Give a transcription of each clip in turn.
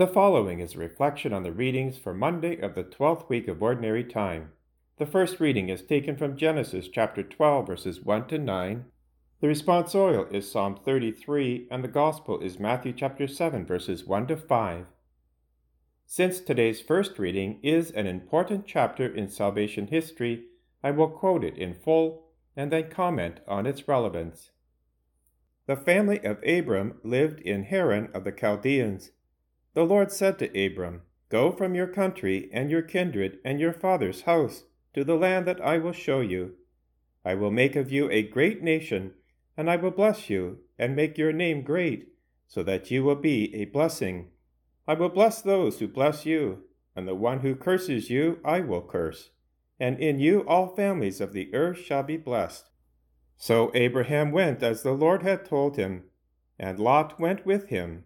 The following is a reflection on the readings for Monday of the 12th week of Ordinary Time. The first reading is taken from Genesis chapter 12, verses 1 to 9. The responsorial is Psalm 33, and the Gospel is Matthew chapter 7, verses 1 to 5. Since today's first reading is an important chapter in salvation history, I will quote it in full and then comment on its relevance. The family of Abram lived in Haran of the Chaldeans. The Lord said to Abram, Go from your country and your kindred and your father's house to the land that I will show you. I will make of you a great nation, and I will bless you and make your name great, so that you will be a blessing. I will bless those who bless you, and the one who curses you I will curse. And in you all families of the earth shall be blessed. So Abraham went as the Lord had told him, and Lot went with him.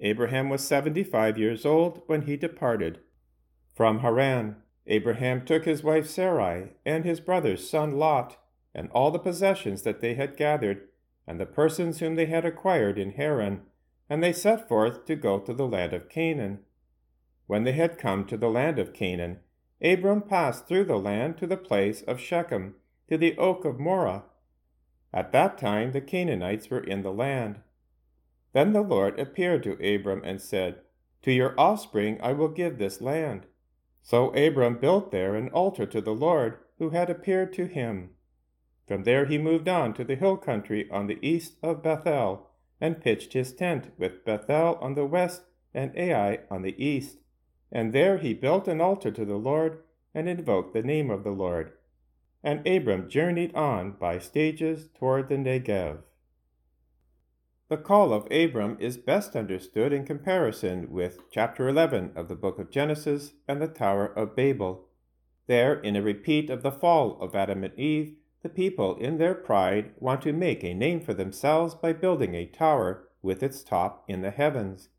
Abraham was seventy five years old when he departed. From Haran, Abraham took his wife Sarai and his brother's son Lot, and all the possessions that they had gathered, and the persons whom they had acquired in Haran, and they set forth to go to the land of Canaan. When they had come to the land of Canaan, Abram passed through the land to the place of Shechem, to the oak of Moreh. At that time the Canaanites were in the land. Then the Lord appeared to Abram and said, To your offspring I will give this land. So Abram built there an altar to the Lord who had appeared to him. From there he moved on to the hill country on the east of Bethel, and pitched his tent with Bethel on the west and Ai on the east. And there he built an altar to the Lord and invoked the name of the Lord. And Abram journeyed on by stages toward the Negev. The call of Abram is best understood in comparison with chapter 11 of the book of Genesis and the Tower of Babel. There, in a repeat of the fall of Adam and Eve, the people, in their pride, want to make a name for themselves by building a tower with its top in the heavens.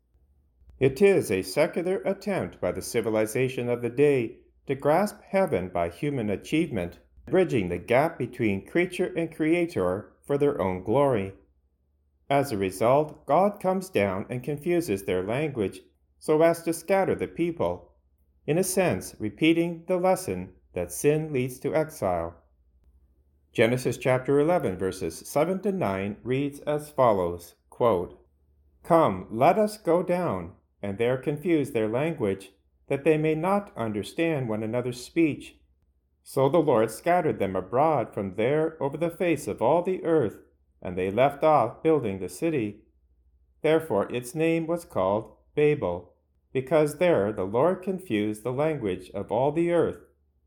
It is a secular attempt by the civilization of the day to grasp heaven by human achievement, bridging the gap between creature and creator for their own glory. As a result, God comes down and confuses their language so as to scatter the people, in a sense, repeating the lesson that sin leads to exile. Genesis chapter 11, verses 7 to 9 reads as follows quote, Come, let us go down, and there confuse their language, that they may not understand one another's speech. So the Lord scattered them abroad from there over the face of all the earth and they left off building the city. Therefore its name was called Babel, because there the Lord confused the language of all the earth,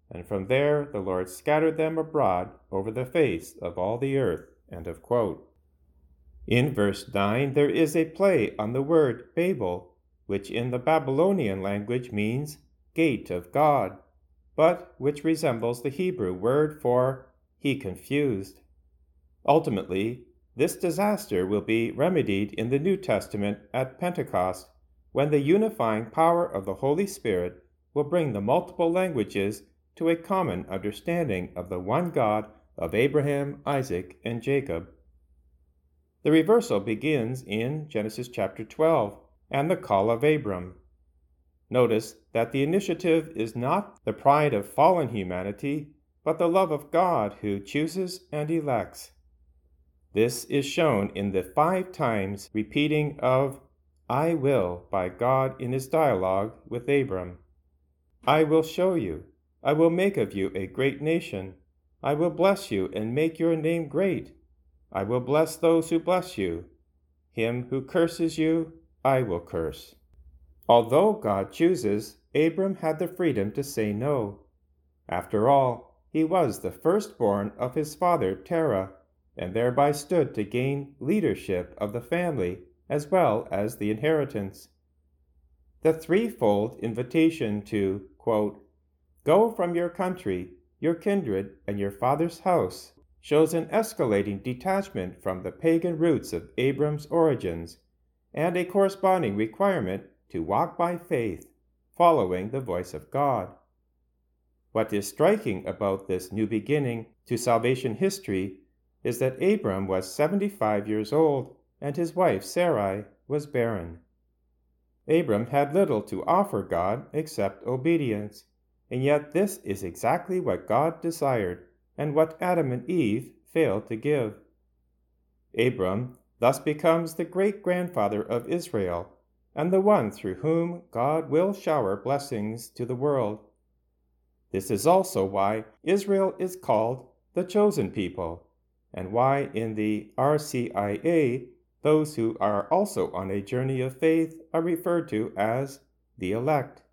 and from there the Lord scattered them abroad over the face of all the earth. In verse 9 there is a play on the word Babel, which in the Babylonian language means gate of God, but which resembles the Hebrew word for he confused. Ultimately, this disaster will be remedied in the New Testament at Pentecost, when the unifying power of the Holy Spirit will bring the multiple languages to a common understanding of the one God of Abraham, Isaac, and Jacob. The reversal begins in Genesis chapter 12 and the call of Abram. Notice that the initiative is not the pride of fallen humanity, but the love of God who chooses and elects. This is shown in the five times repeating of I will by God in his dialogue with Abram. I will show you. I will make of you a great nation. I will bless you and make your name great. I will bless those who bless you. Him who curses you, I will curse. Although God chooses, Abram had the freedom to say no. After all, he was the firstborn of his father Terah and thereby stood to gain leadership of the family as well as the inheritance. The threefold invitation to, quote, Go from your country, your kindred, and your father's house shows an escalating detachment from the pagan roots of Abram's origins and a corresponding requirement to walk by faith, following the voice of God. What is striking about this new beginning to salvation history is that Abram was 75 years old and his wife Sarai was barren. Abram had little to offer God except obedience, and yet this is exactly what God desired and what Adam and Eve failed to give. Abram thus becomes the great grandfather of Israel and the one through whom God will shower blessings to the world. This is also why Israel is called the chosen people, and why in the RCIA those who are also on a journey of faith are referred to as the elect.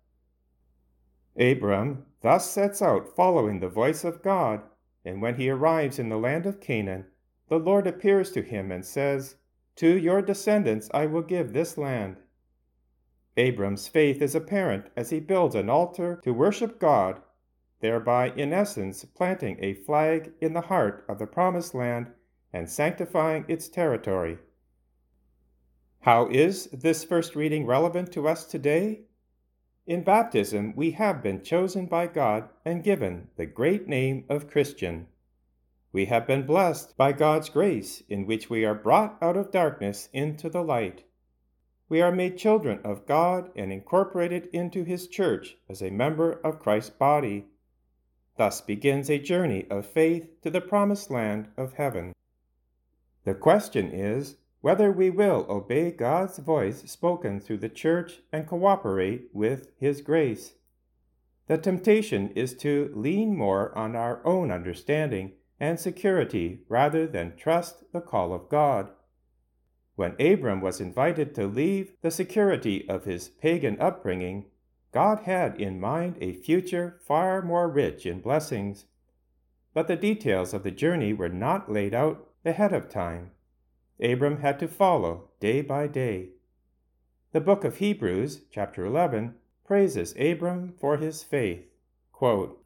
Abram thus sets out following the voice of God, and when he arrives in the land of Canaan, the Lord appears to him and says, To your descendants I will give this land. Abram's faith is apparent as he builds an altar to worship God, thereby, in essence, planting a flag in the heart of the promised land and sanctifying its territory. How is this first reading relevant to us today? In baptism, we have been chosen by God and given the great name of Christian. We have been blessed by God's grace, in which we are brought out of darkness into the light. We are made children of God and incorporated into His church as a member of Christ's body. Thus begins a journey of faith to the promised land of heaven. The question is whether we will obey God's voice spoken through the church and cooperate with His grace. The temptation is to lean more on our own understanding and security rather than trust the call of God. When Abram was invited to leave the security of his pagan upbringing, God had in mind a future far more rich in blessings. But the details of the journey were not laid out ahead of time. Abram had to follow day by day. The book of Hebrews, chapter 11, praises Abram for his faith. Quote,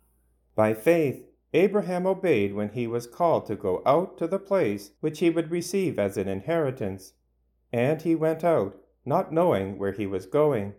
By faith, Abraham obeyed when he was called to go out to the place which he would receive as an inheritance, and he went out, not knowing where he was going.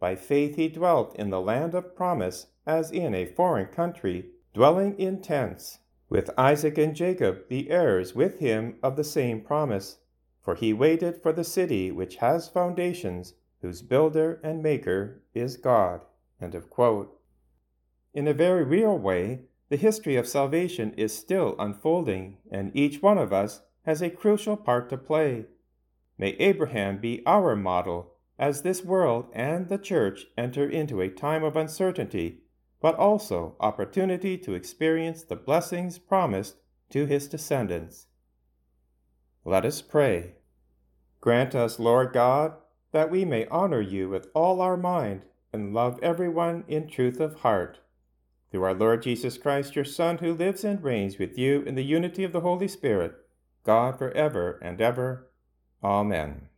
By faith he dwelt in the land of promise as in a foreign country, dwelling in tents with Isaac and Jacob the heirs with him of the same promise. For he waited for the city which has foundations, whose builder and maker is God. In a very real way, the history of salvation is still unfolding, and each one of us has a crucial part to play. May Abraham be our model as this world and the church enter into a time of uncertainty but also opportunity to experience the blessings promised to his descendants. Let us pray. Grant us, Lord God, that we may honor you with all our mind and love everyone in truth of heart. Through our Lord Jesus Christ, your Son, who lives and reigns with you in the unity of the Holy Spirit, God for ever and ever. Amen.